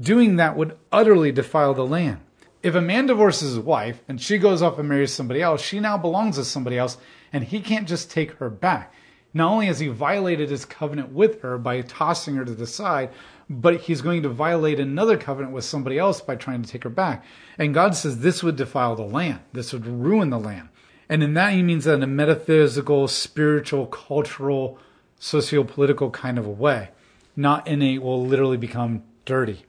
Doing that would utterly defile the land. If a man divorces his wife and she goes off and marries somebody else, she now belongs to somebody else and he can't just take her back. Not only has he violated his covenant with her by tossing her to the side, but he's going to violate another covenant with somebody else by trying to take her back. And God says this would defile the land. This would ruin the land. And in that, he means that in a metaphysical, spiritual, cultural, socio-political kind of a way, not in a will literally become dirty.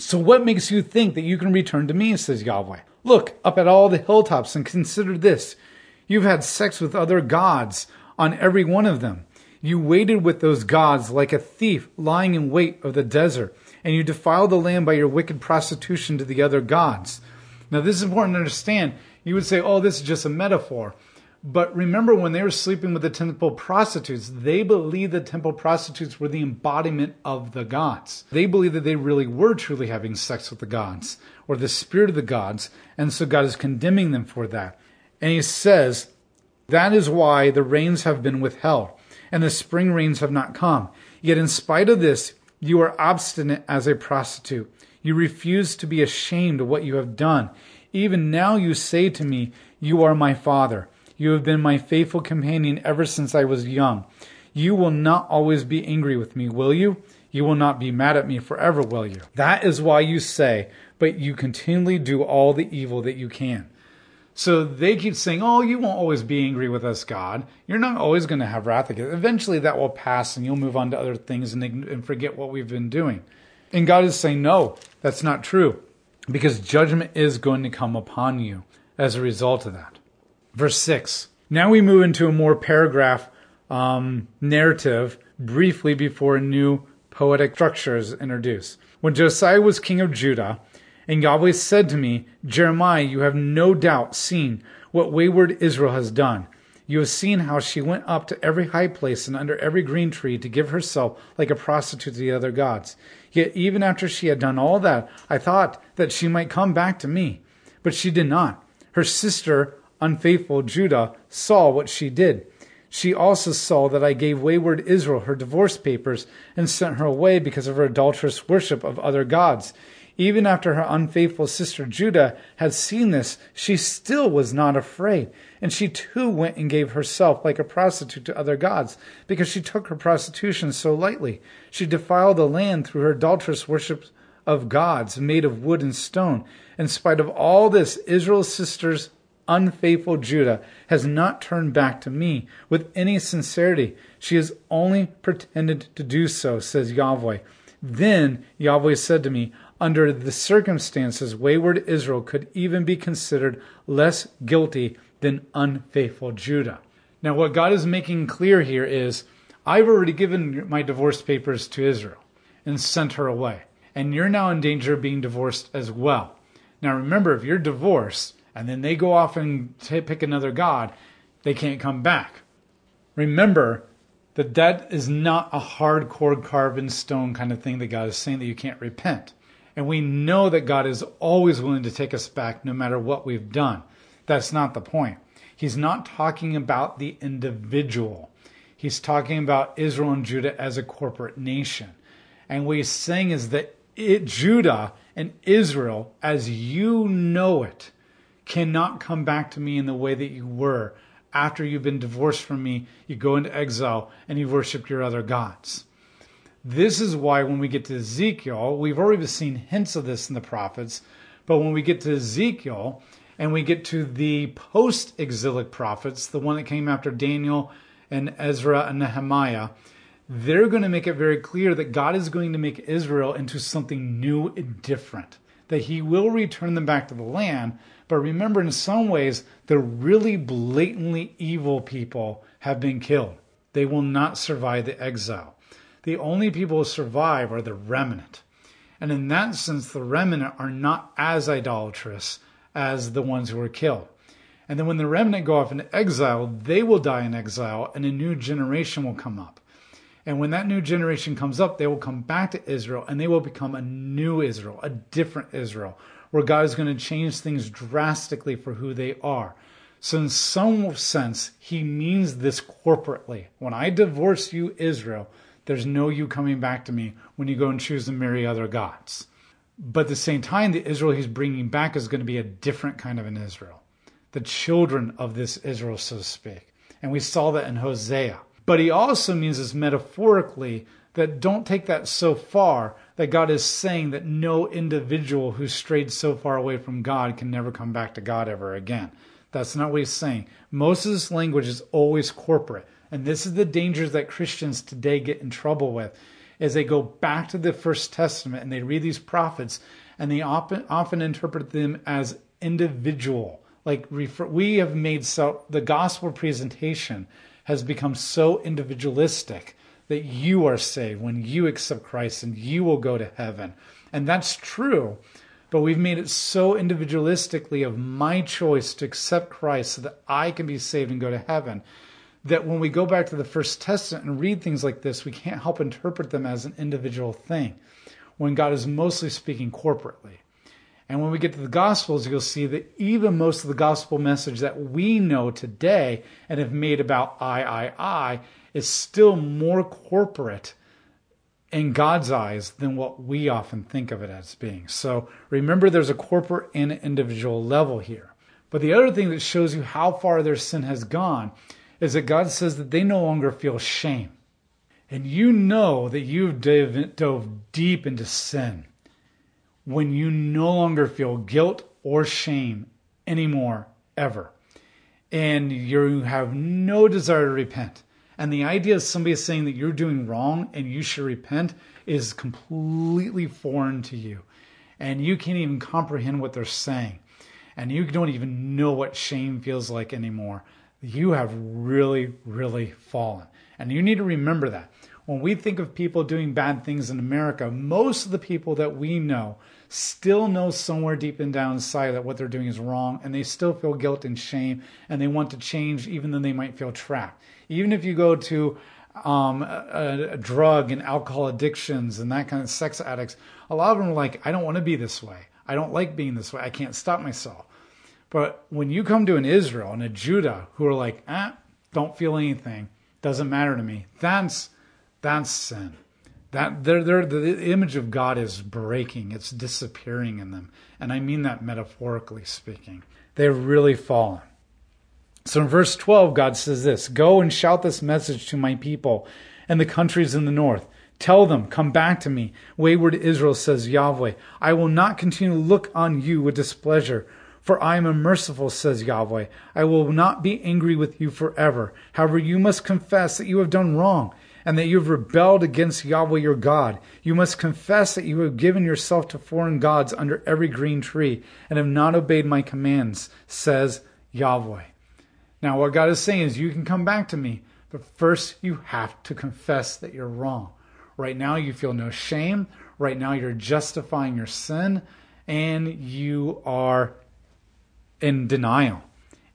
So what makes you think that you can return to me, says Yahweh? Look up at all the hilltops and consider this. You've had sex with other gods on every one of them. You waited with those gods like a thief lying in wait of the desert, and you defiled the land by your wicked prostitution to the other gods. Now, this is important to understand. You would say, oh, this is just a metaphor. But remember, when they were sleeping with the temple prostitutes, they believed the temple prostitutes were the embodiment of the gods. They believed that they really were truly having sex with the gods or the spirit of the gods. And so God is condemning them for that. And he says, that is why the rains have been withheld and the spring rains have not come. Yet in spite of this, you are obstinate as a prostitute. You refuse to be ashamed of what you have done. Even now you say to me, You are my father. You have been my faithful companion ever since I was young. You will not always be angry with me, will you? You will not be mad at me forever, will you? That is why you say, but you continually do all the evil that you can. So they keep saying, Oh, you won't always be angry with us, God. You're not always going to have wrath against Eventually that will pass and you'll move on to other things and, and forget what we've been doing. And God is saying, No, that's not true because judgment is going to come upon you as a result of that. Verse 6. Now we move into a more paragraph um, narrative briefly before a new poetic structure is introduced. When Josiah was king of Judah, and Yahweh said to me, Jeremiah, you have no doubt seen what wayward Israel has done. You have seen how she went up to every high place and under every green tree to give herself like a prostitute to the other gods. Yet even after she had done all that, I thought that she might come back to me. But she did not. Her sister, unfaithful Judah, saw what she did. She also saw that I gave wayward Israel her divorce papers and sent her away because of her adulterous worship of other gods. Even after her unfaithful sister Judah had seen this, she still was not afraid. And she too went and gave herself like a prostitute to other gods, because she took her prostitution so lightly. She defiled the land through her adulterous worship of gods made of wood and stone. In spite of all this, Israel's sisters, unfaithful Judah, has not turned back to me with any sincerity. She has only pretended to do so, says Yahweh. Then Yahweh said to me, under the circumstances, wayward Israel could even be considered less guilty than unfaithful Judah. Now, what God is making clear here is I've already given my divorce papers to Israel and sent her away. And you're now in danger of being divorced as well. Now, remember, if you're divorced and then they go off and pick another God, they can't come back. Remember that that is not a hardcore carved in stone kind of thing that God is saying that you can't repent. And we know that God is always willing to take us back no matter what we've done. That's not the point. He's not talking about the individual. He's talking about Israel and Judah as a corporate nation. And what he's saying is that it, Judah and Israel, as you know it, cannot come back to me in the way that you were. After you've been divorced from me, you go into exile and you worship your other gods. This is why when we get to Ezekiel, we've already seen hints of this in the prophets, but when we get to Ezekiel and we get to the post exilic prophets, the one that came after Daniel and Ezra and Nehemiah, they're going to make it very clear that God is going to make Israel into something new and different, that He will return them back to the land. But remember, in some ways, the really blatantly evil people have been killed. They will not survive the exile the only people who survive are the remnant. And in that sense, the remnant are not as idolatrous as the ones who were killed. And then when the remnant go off into exile, they will die in exile and a new generation will come up. And when that new generation comes up, they will come back to Israel and they will become a new Israel, a different Israel, where God is going to change things drastically for who they are. So, in some sense, he means this corporately. When I divorce you, Israel, There's no you coming back to me when you go and choose to marry other gods. But at the same time, the Israel he's bringing back is going to be a different kind of an Israel. The children of this Israel, so to speak. And we saw that in Hosea. But he also means this metaphorically that don't take that so far that God is saying that no individual who strayed so far away from God can never come back to God ever again. That's not what he's saying. This language is always corporate. And this is the dangers that Christians today get in trouble with is they go back to the first testament and they read these prophets and they often, often interpret them as individual. Like refer, we have made so the gospel presentation has become so individualistic that you are saved when you accept Christ and you will go to heaven. And that's true. But we've made it so individualistically of my choice to accept Christ so that I can be saved and go to heaven that when we go back to the First Testament and read things like this, we can't help interpret them as an individual thing when God is mostly speaking corporately. And when we get to the Gospels, you'll see that even most of the gospel message that we know today and have made about I, I, I is still more corporate in God's eyes than what we often think of it as being. So remember, there's a corporate and individual level here. But the other thing that shows you how far their sin has gone is that God says that they no longer feel shame. And you know that you've dove, deep into sin when you no longer feel guilt or shame anymore, ever. And you have no desire to repent. And the idea of somebody saying that you're doing wrong and you should repent is completely foreign to you. And you can't even comprehend what they're saying. And you don't even know what shame feels like anymore you have really, really fallen. And you need to remember that. When we think of people doing bad things in America, most of the people that we know still know somewhere deep and down inside that what they're doing is wrong and they still feel guilt and shame and they want to change even though they might feel trapped. Even if you go to um, a, a, drug and alcohol addictions and that kind of sex addicts, a lot of them are like, I don't want to be this way. I don't like being this way. I can't stop myself. But when you come to an Israel and a Judah who are like, ah, don't feel anything, doesn't matter to me, that's that's sin. That they're, they're, the image of God is breaking, it's disappearing in them. And I mean that metaphorically speaking. They've really fallen. So in verse 12, God says this Go and shout this message to my people and the countries in the north. Tell them, come back to me. Wayward Israel says Yahweh, I will not continue to look on you with displeasure for I am merciful, says Yahweh. I will not be angry with you forever. However, you must confess that you have done wrong and that you have rebelled against Yahweh your God. You must confess that you have given yourself to foreign gods under every green tree and have not obeyed my commands, says Yahweh. Now, what God is saying is, you can come back to me, but first you have to confess that you're wrong. Right now, you feel no shame. Right now, you're justifying your sin and you are in denial.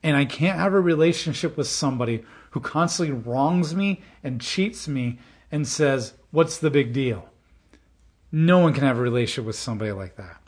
And I can't have a relationship with somebody who constantly wrongs me and cheats me and says, What's the big deal? No one can have a relationship with somebody like that.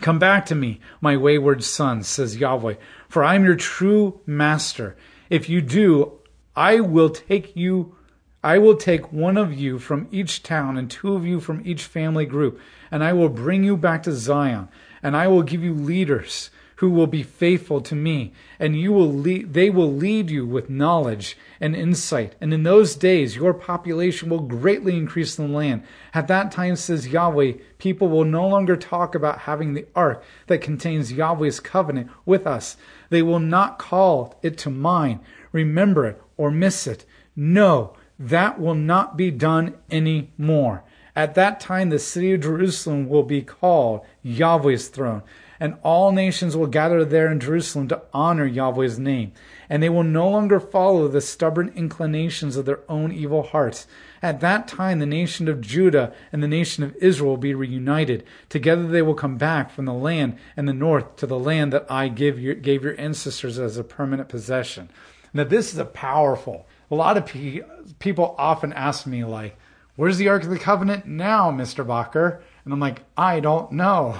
Come back to me, my wayward son, says Yahweh, for I am your true master. If you do, I will take you I will take one of you from each town and two of you from each family group, and I will bring you back to Zion, and I will give you leaders who will be faithful to me, and you will lead, they will lead you with knowledge and insight. And in those days, your population will greatly increase in the land. At that time, says Yahweh, people will no longer talk about having the ark that contains Yahweh's covenant with us. They will not call it to mind, remember it, or miss it. No, that will not be done any more. At that time, the city of Jerusalem will be called Yahweh's throne and all nations will gather there in Jerusalem to honor Yahweh's name. And they will no longer follow the stubborn inclinations of their own evil hearts. At that time, the nation of Judah and the nation of Israel will be reunited. Together they will come back from the land and the north to the land that I give your, gave your ancestors as a permanent possession. Now, this is a powerful. A lot of pe- people often ask me, like, where's the Ark of the Covenant now, Mr. Bacher? And I'm like, I don't know.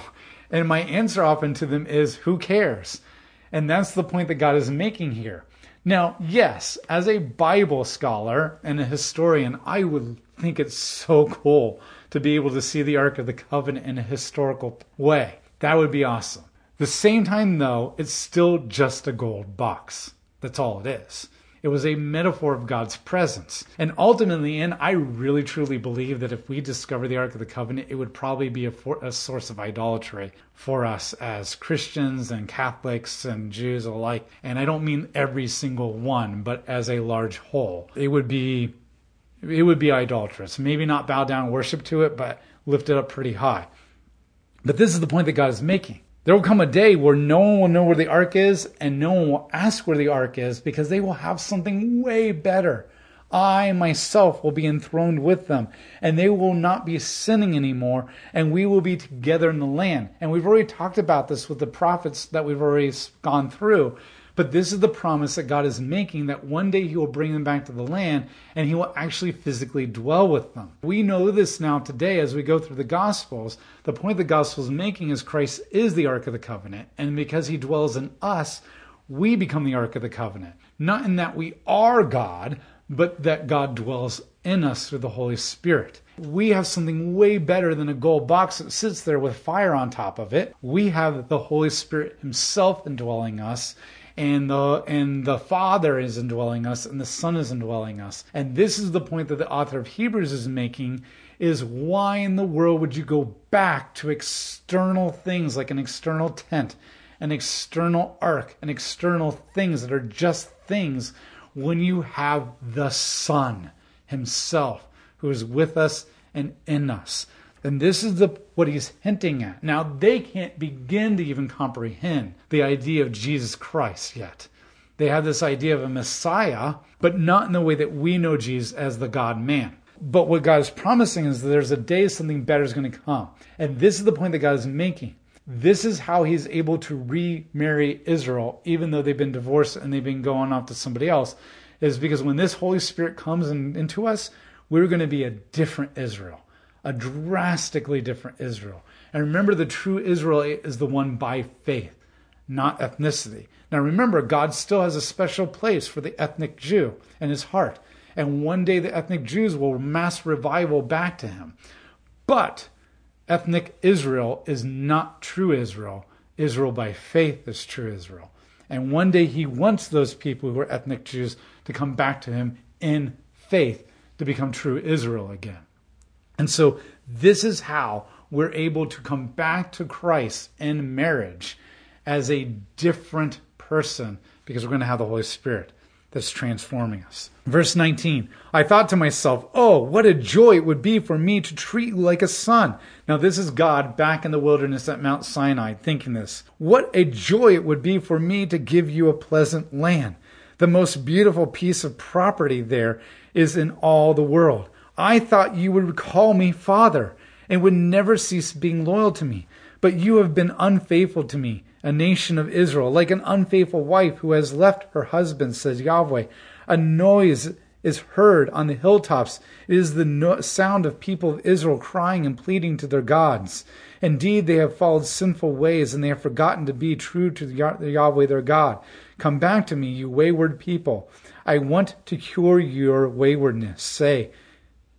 And my answer often to them is, who cares? And that's the point that God is making here. Now, yes, as a Bible scholar and a historian, I would think it's so cool to be able to see the Ark of the Covenant in a historical way. That would be awesome. The same time, though, it's still just a gold box. That's all it is. It was a metaphor of God's presence. And ultimately, and I really truly believe that if we discover the Ark of the Covenant, it would probably be a, for, a source of idolatry for us as Christians and Catholics and Jews alike. And I don't mean every single one, but as a large whole. It would be it would be idolatrous. Maybe not bow down and worship to it, but lift it up pretty high. But this is the point that God is making. There will come a day where no one will know where the ark is and no one will ask where the ark is because they will have something way better. I myself will be enthroned with them and they will not be sinning anymore and we will be together in the land. And we've already talked about this with the prophets that we've already gone through. But this is the promise that God is making that one day He will bring them back to the land and He will actually physically dwell with them. We know this now today as we go through the Gospels. The point the Gospel is making is Christ is the Ark of the Covenant. And because He dwells in us, we become the Ark of the Covenant. Not in that we are God, but that God dwells in us through the Holy Spirit. We have something way better than a gold box that sits there with fire on top of it. We have the Holy Spirit Himself indwelling us and the and the Father is indwelling us, and the Son is indwelling us. And this is the point that the author of Hebrews is making: is why in the world would you go back to external things like an external tent, an external ark, an external things that are just things when you have the Son Himself who is with us and in us? And this is the, what he's hinting at. Now, they can't begin to even comprehend the idea of Jesus Christ yet. They have this idea of a Messiah, but not in the way that we know Jesus as the God man. But what God is promising is that there's a day something better is going to come. And this is the point that God is making. This is how he's able to remarry Israel, even though they've been divorced and they've been going off to somebody else, is because when this Holy Spirit comes in, into us, we're going to be a different Israel a drastically different Israel. And remember, the true Israel is the one by faith, not ethnicity. Now, remember, God still has a special place for the ethnic Jew in his heart. And one day the ethnic Jews will mass revival back to him. But ethnic Israel is not true Israel. Israel by faith is true Israel. And one day he wants those people who are ethnic Jews to come back to him in faith to become true Israel again. And so this is how we're able to come back to Christ in marriage as a different person because we're going to have the Holy Spirit that's transforming us. Verse 19, I thought to myself, oh, what a joy it would be for me to treat you like a son. Now, this is God back in the wilderness at Mount Sinai thinking this. What a joy it would be for me to give you a pleasant land. The most beautiful piece of property there is in all the world. I thought you would call me Father and would never cease being loyal to me. But you have been unfaithful to me, a nation of Israel, like an unfaithful wife who has left her husband, says Yahweh. A noise is heard on the hilltops. It is the no- sound of people of Israel crying and pleading to their gods. Indeed, they have followed sinful ways, and they have forgotten to be true to Yahweh their God. Come back to me, you wayward people. I want to cure your waywardness. Say,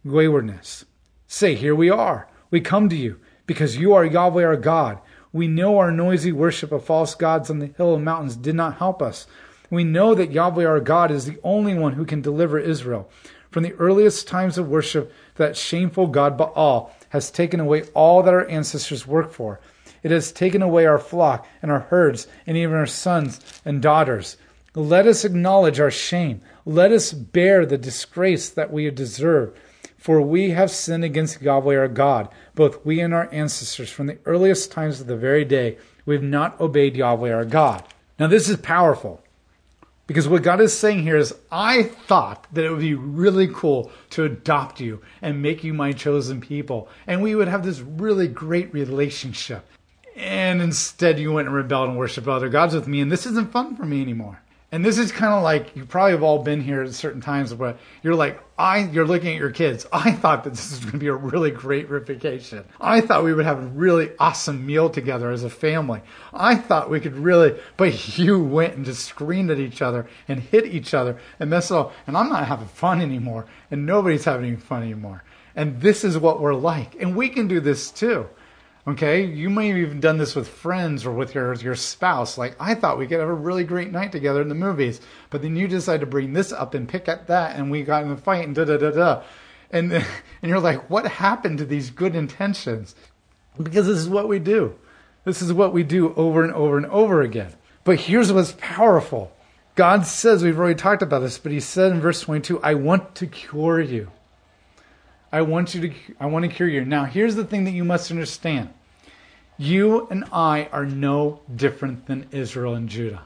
waywardness. Say, Here we are. We come to you because you are Yahweh our God. We know our noisy worship of false gods on the hill and mountains did not help us. We know that Yahweh our God is the only one who can deliver Israel. From the earliest times of worship, that shameful God Baal has taken away all that our ancestors worked for. It has taken away our flock and our herds and even our sons and daughters. Let us acknowledge our shame. Let us bear the disgrace that we deserve. For we have sinned against Yahweh our God, both we and our ancestors, from the earliest times of the very day. We have not obeyed Yahweh our God. Now, this is powerful because what God is saying here is, I thought that it would be really cool to adopt you and make you my chosen people, and we would have this really great relationship. And instead, you went and rebelled and worshiped other gods with me, and this isn't fun for me anymore. And this is kind of like you probably have all been here at certain times where you're like, I, you're looking at your kids. I thought that this was going to be a really great vacation. I thought we would have a really awesome meal together as a family. I thought we could really, but you went and just screamed at each other and hit each other and messed up. And I'm not having fun anymore. And nobody's having fun anymore. And this is what we're like. And we can do this too. Okay, you may have even done this with friends or with your your spouse. Like I thought we could have a really great night together in the movies, but then you decide to bring this up and pick at that, and we got in a fight and da da da da, and and you're like, what happened to these good intentions? Because this is what we do. This is what we do over and over and over again. But here's what's powerful. God says, we've already talked about this, but He said in verse 22, I want to cure you. I want you to I want to cure you. Now here's the thing that you must understand. You and I are no different than Israel and Judah.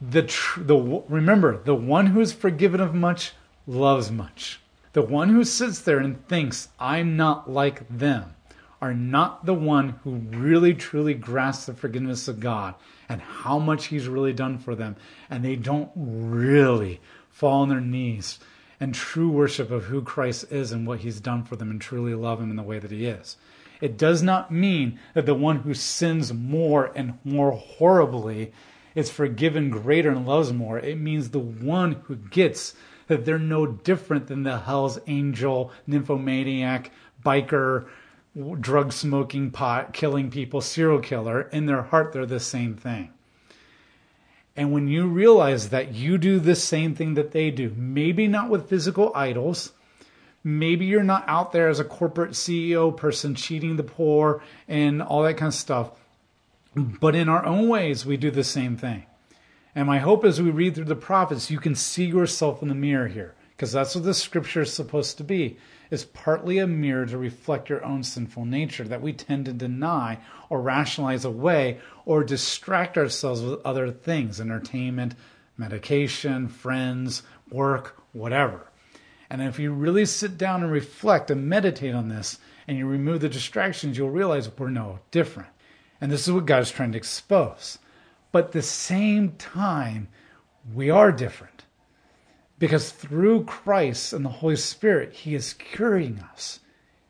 The tr- the remember, the one who is forgiven of much loves much. The one who sits there and thinks I'm not like them are not the one who really truly grasps the forgiveness of God and how much he's really done for them and they don't really fall on their knees and true worship of who Christ is and what he's done for them and truly love him in the way that he is. It does not mean that the one who sins more and more horribly is forgiven greater and loves more. It means the one who gets that they're no different than the hell's angel, nymphomaniac, biker, drug smoking, pot killing people, serial killer. In their heart, they're the same thing. And when you realize that you do the same thing that they do, maybe not with physical idols, maybe you're not out there as a corporate CEO person cheating the poor and all that kind of stuff, but in our own ways, we do the same thing. And my hope as we read through the prophets, you can see yourself in the mirror here, because that's what the scripture is supposed to be is partly a mirror to reflect your own sinful nature that we tend to deny or rationalize away or distract ourselves with other things entertainment, medication, friends, work, whatever. And if you really sit down and reflect and meditate on this and you remove the distractions, you'll realize we're no different. And this is what God is trying to expose. But at the same time, we are different. Because through Christ and the Holy Spirit, He is curing us.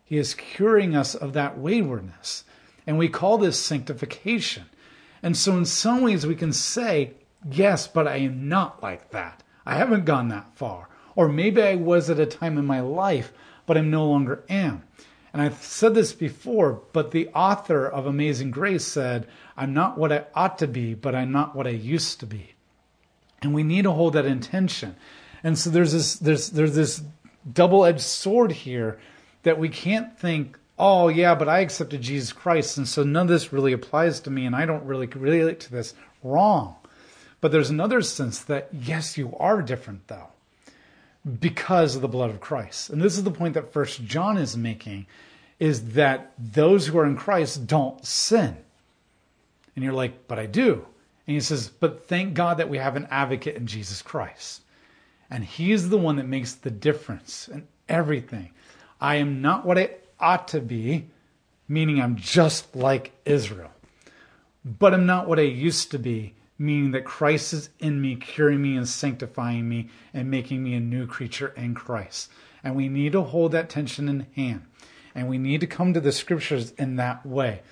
He is curing us of that waywardness. And we call this sanctification. And so, in some ways, we can say, yes, but I am not like that. I haven't gone that far. Or maybe I was at a time in my life, but I no longer am. And I've said this before, but the author of Amazing Grace said, I'm not what I ought to be, but I'm not what I used to be. And we need to hold that intention. And so there's this there's there's this double-edged sword here that we can't think, oh yeah, but I accepted Jesus Christ, and so none of this really applies to me, and I don't really relate to this. Wrong. But there's another sense that yes, you are different though, because of the blood of Christ. And this is the point that First John is making, is that those who are in Christ don't sin. And you're like, but I do. And he says, but thank God that we have an advocate in Jesus Christ. And He's the one that makes the difference in everything. I am not what I ought to be, meaning I'm just like Israel. But I'm not what I used to be, meaning that Christ is in me, curing me and sanctifying me and making me a new creature in Christ. And we need to hold that tension in hand. And we need to come to the scriptures in that way.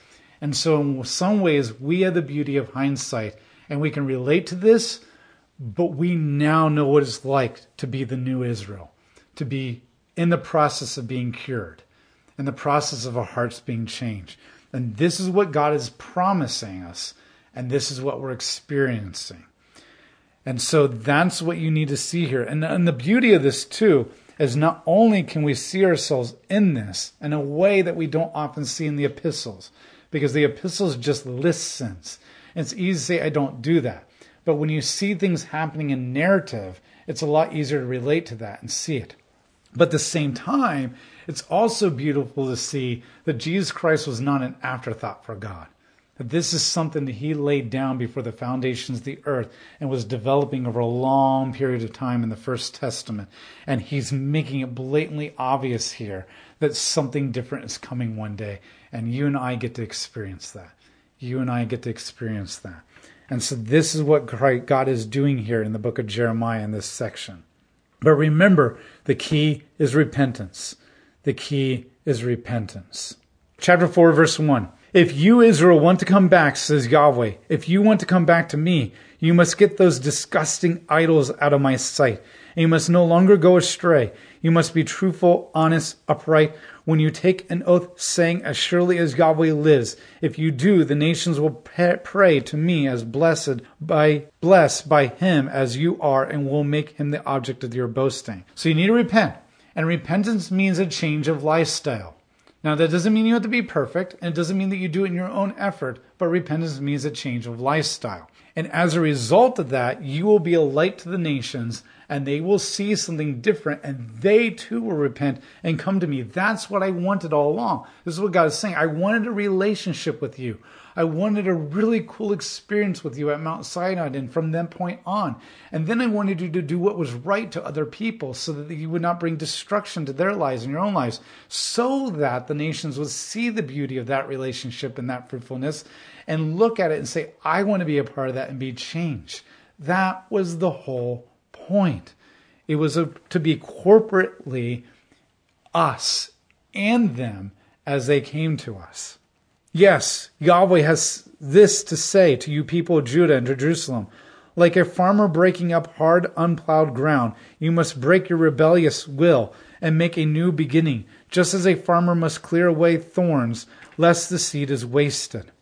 And so, in some ways, we have the beauty of hindsight and we can relate to this but we now know what it's like to be the new Israel, to be in the process of being cured, in the process of our hearts being changed. And this is what God is promising us, and this is what we're experiencing. And so that's what you need to see here. And, and the beauty of this, too, is not only can we see ourselves in this in a way that we don't often see in the epistles, because the epistles just list sins. And it's easy to say, I don't do that. But when you see things happening in narrative, it's a lot easier to relate to that and see it. But at the same time, it's also beautiful to see that Jesus Christ was not an afterthought for God. That this is something that he laid down before the foundations of the earth and was developing over a long period of time in the First Testament. And he's making it blatantly obvious here that something different is coming one day. And you and I get to experience that. You and I get to experience that. And so this is what God is doing here in the book of Jeremiah in this section. But remember, the key is repentance. The key is repentance. Chapter 4, verse 1. If you, Israel, want to come back, says Yahweh, if you want to come back to me, you must get those disgusting idols out of my sight And you must no longer go astray. You must be truthful, honest, upright. When you take an oath saying, As surely as Yahweh lives, if you do, the nations will pray to me as blessed by blessed by him as you are, and will make him the object of your boasting. So you need to repent. And repentance means a change of lifestyle. Now, that doesn't mean you have to be perfect, and it doesn't mean that you do it in your own effort, but repentance means a change of lifestyle. And as a result of that, you will be a light to the nations, and they will see something different, and they too will repent and come to me. That's what I wanted all along. This is what God is saying. I wanted a relationship with you. I wanted a really cool experience with you at Mount Sinai and from that point on. And then I wanted you to do what was right to other people so that you would not bring destruction to their lives and your own lives, so that the nations would see the beauty of that relationship and that fruitfulness and look at it and say, I want to be a part of that and be changed. That was the whole point. It was a, to be corporately us and them as they came to us. Yes, Yahweh has this to say to you people of Judah and Jerusalem. Like a farmer breaking up hard, unplowed ground, you must break your rebellious will and make a new beginning, just as a farmer must clear away thorns, lest the seed is wasted.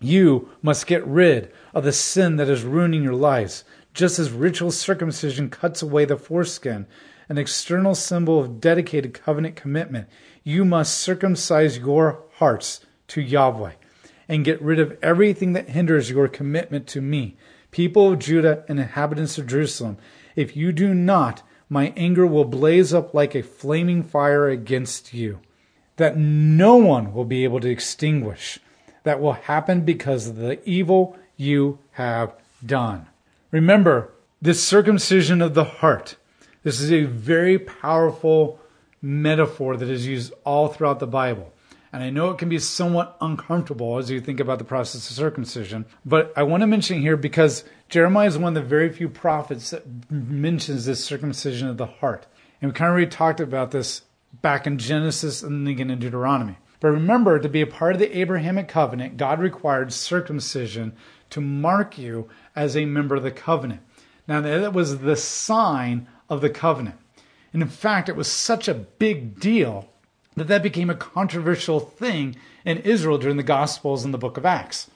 You must get rid of the sin that is ruining your lives, just as ritual circumcision cuts away the foreskin, an external symbol of dedicated covenant commitment. You must circumcise your hearts to Yahweh and get rid of everything that hinders your commitment to me, people of Judah and inhabitants of Jerusalem. If you do not, my anger will blaze up like a flaming fire against you, that no one will be able to extinguish. That will happen because of the evil you have done. Remember, this circumcision of the heart, this is a very powerful metaphor that is used all throughout the Bible. And I know it can be somewhat uncomfortable as you think about the process of circumcision, but I want to mention here because Jeremiah is one of the very few prophets that mentions this circumcision of the heart. And we kind of already talked about this back in Genesis and then again in Deuteronomy. But remember, to be a part of the Abrahamic covenant, God required circumcision to mark you as a member of the covenant. Now, that was the sign of the covenant. And in fact, it was such a big deal that that became a controversial thing in Israel during the Gospels and the book of Acts.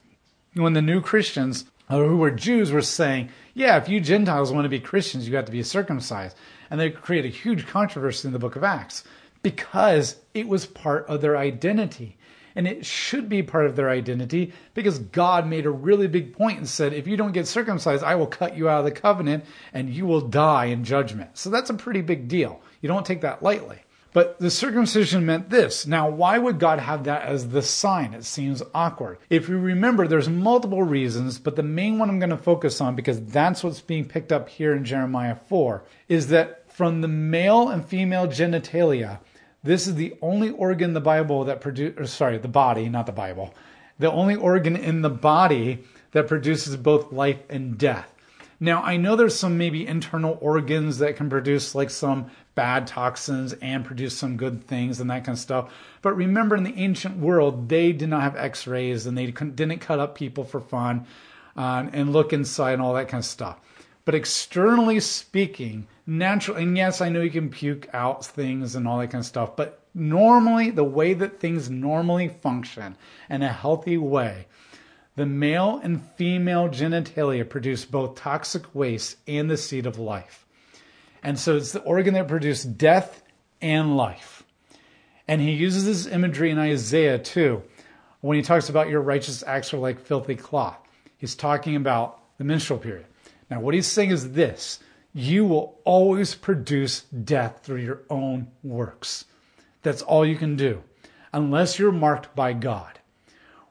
When the new Christians, who were Jews, were saying, yeah, if you Gentiles want to be Christians, you have to be circumcised. And they created a huge controversy in the book of Acts because it was part of their identity. And it should be part of their identity because God made a really big point and said, if you don't get circumcised, I will cut you out of the covenant and you will die in judgment. So that's a pretty big deal. You don't take that lightly. But the circumcision meant this. Now, why would God have that as the sign? It seems awkward. If you remember, there's multiple reasons, but the main one I'm going to focus on, because that's what's being picked up here in Jeremiah 4, is that from the male and female genitalia, this is the only organ in the Bible that produces, sorry, the body, not the Bible, the only organ in the body that produces both life and death. Now, I know there's some maybe internal organs that can produce like some bad toxins and produce some good things and that kind of stuff. But remember, in the ancient world, they did not have x rays and they didn't cut up people for fun uh, and look inside and all that kind of stuff. But externally speaking, natural, and yes, I know you can puke out things and all that kind of stuff, but normally, the way that things normally function in a healthy way, the male and female genitalia produce both toxic waste and the seed of life. And so it's the organ that produces death and life. And he uses this imagery in Isaiah too, when he talks about your righteous acts are like filthy cloth. He's talking about the menstrual period. Now, what he's saying is this you will always produce death through your own works. That's all you can do, unless you're marked by God.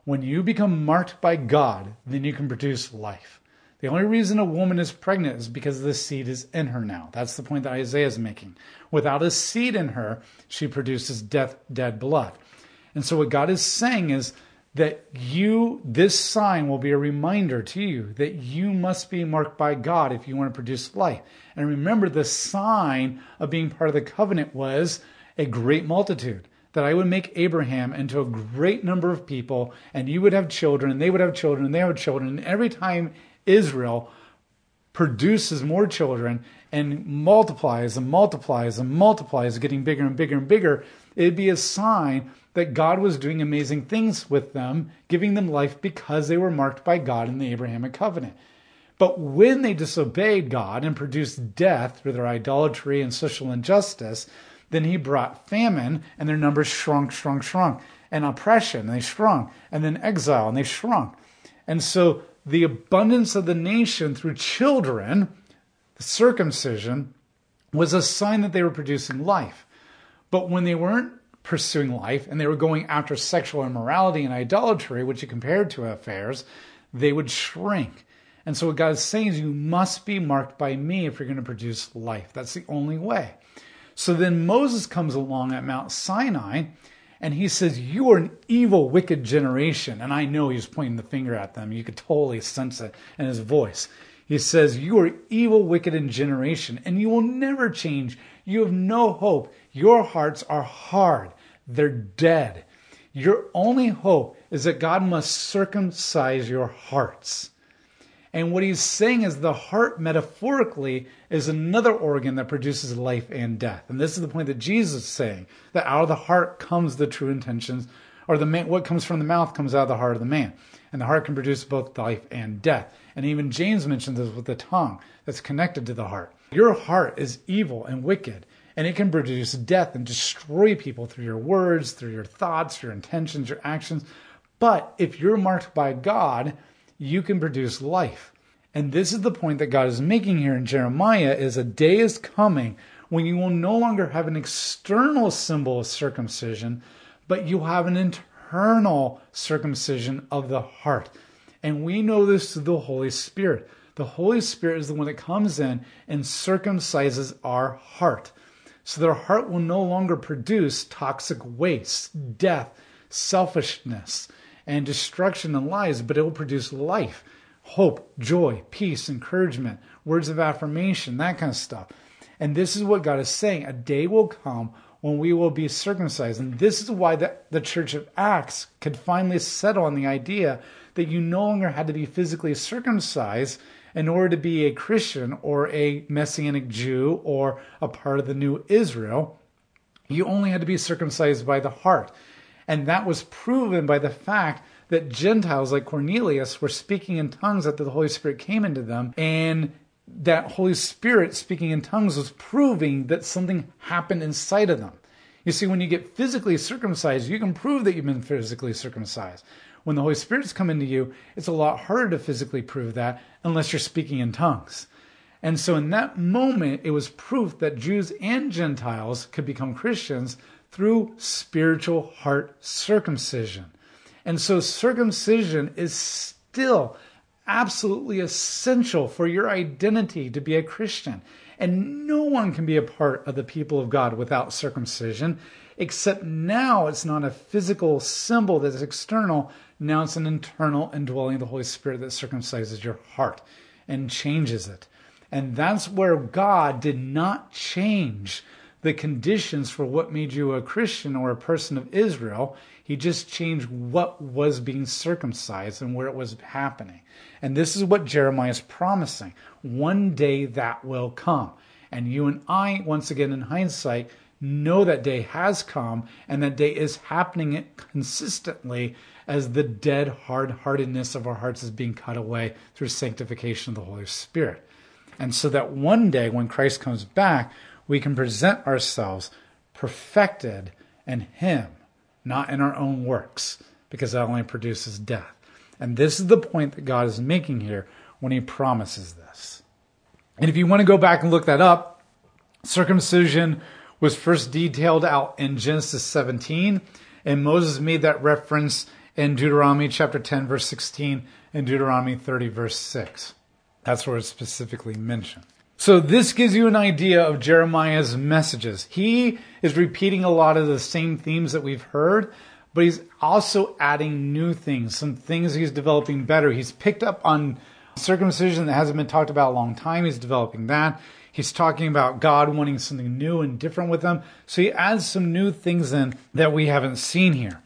When you become marked by God, then you can produce life. The only reason a woman is pregnant is because the seed is in her now. That's the point that Isaiah is making. Without a seed in her, she produces death, dead blood. And so what God is saying is that you, this sign will be a reminder to you that you must be marked by God if you want to produce life. And remember, the sign of being part of the covenant was a great multitude that I would make Abraham into a great number of people, and you would have children, and they would have children, and they would have children. And every time Israel produces more children and multiplies and multiplies and multiplies, getting bigger and bigger and bigger, it'd be a sign that God was doing amazing things with them, giving them life because they were marked by God in the Abrahamic covenant. But when they disobeyed God and produced death through their idolatry and social injustice, then he brought famine and their numbers shrunk, shrunk, shrunk, and oppression, and they shrunk, and then exile, and they shrunk. And so the abundance of the nation through children, the circumcision, was a sign that they were producing life. But when they weren't pursuing life and they were going after sexual immorality and idolatry, which you compared to affairs, they would shrink. And so what God is saying is you must be marked by me if you're going to produce life. That's the only way. So then Moses comes along at Mount Sinai and he says, You are an evil, wicked generation. And I know he's pointing the finger at them. You could totally sense it in his voice. He says, You are evil, wicked in generation, and you will never change. You have no hope. Your hearts are hard, they're dead. Your only hope is that God must circumcise your hearts. And what he's saying is the heart, metaphorically, is another organ that produces life and death. And this is the point that Jesus is saying that out of the heart comes the true intentions, or the man, what comes from the mouth comes out of the heart of the man. And the heart can produce both life and death. And even James mentions this with the tongue that's connected to the heart. Your heart is evil and wicked, and it can produce death and destroy people through your words, through your thoughts, your intentions, your actions. But if you're marked by God, you can produce life. And this is the point that God is making here in Jeremiah is a day is coming when you will no longer have an external symbol of circumcision, but you have an internal circumcision of the heart. And we know this through the Holy Spirit. The Holy Spirit is the one that comes in and circumcises our heart. So their heart will no longer produce toxic waste, death, selfishness, and destruction and lies, but it will produce life, hope, joy, peace, encouragement, words of affirmation, that kind of stuff. And this is what God is saying. A day will come when we will be circumcised. And this is why the, the church of Acts could finally settle on the idea that you no longer had to be physically circumcised in order to be a Christian or a Messianic Jew or a part of the new Israel. You only had to be circumcised by the heart. And that was proven by the fact that Gentiles like Cornelius were speaking in tongues after the Holy Spirit came into them. And that Holy Spirit speaking in tongues was proving that something happened inside of them. You see, when you get physically circumcised, you can prove that you've been physically circumcised. When the Holy Spirit's come into you, it's a lot harder to physically prove that unless you're speaking in tongues. And so in that moment, it was proof that Jews and Gentiles could become Christians through spiritual heart circumcision. And so circumcision is still absolutely essential for your identity to be a Christian. And no one can be a part of the people of God without circumcision, except now it's not a physical symbol that's external. Now it's an internal indwelling of the Holy Spirit that circumcises your heart and changes it. And that's where God did not change the conditions for what made you a Christian or a person of Israel. He just changed what was being circumcised and where it was happening. And this is what Jeremiah is promising. One day that will come. And you and I, once again in hindsight, know that day has come and that day is happening consistently as the dead hard heartedness of our hearts is being cut away through sanctification of the Holy Spirit. And so that one day when Christ comes back, we can present ourselves perfected in Him, not in our own works, because that only produces death. And this is the point that God is making here when He promises this. And if you want to go back and look that up, circumcision was first detailed out in Genesis 17, and Moses made that reference in Deuteronomy chapter 10, verse 16, and Deuteronomy 30, verse 6. That's where it's specifically mentioned. So this gives you an idea of Jeremiah's messages. He is repeating a lot of the same themes that we've heard, but he's also adding new things, some things he's developing better. He's picked up on circumcision that hasn't been talked about a long time. He's developing that. He's talking about God wanting something new and different with them. So he adds some new things in that we haven't seen here.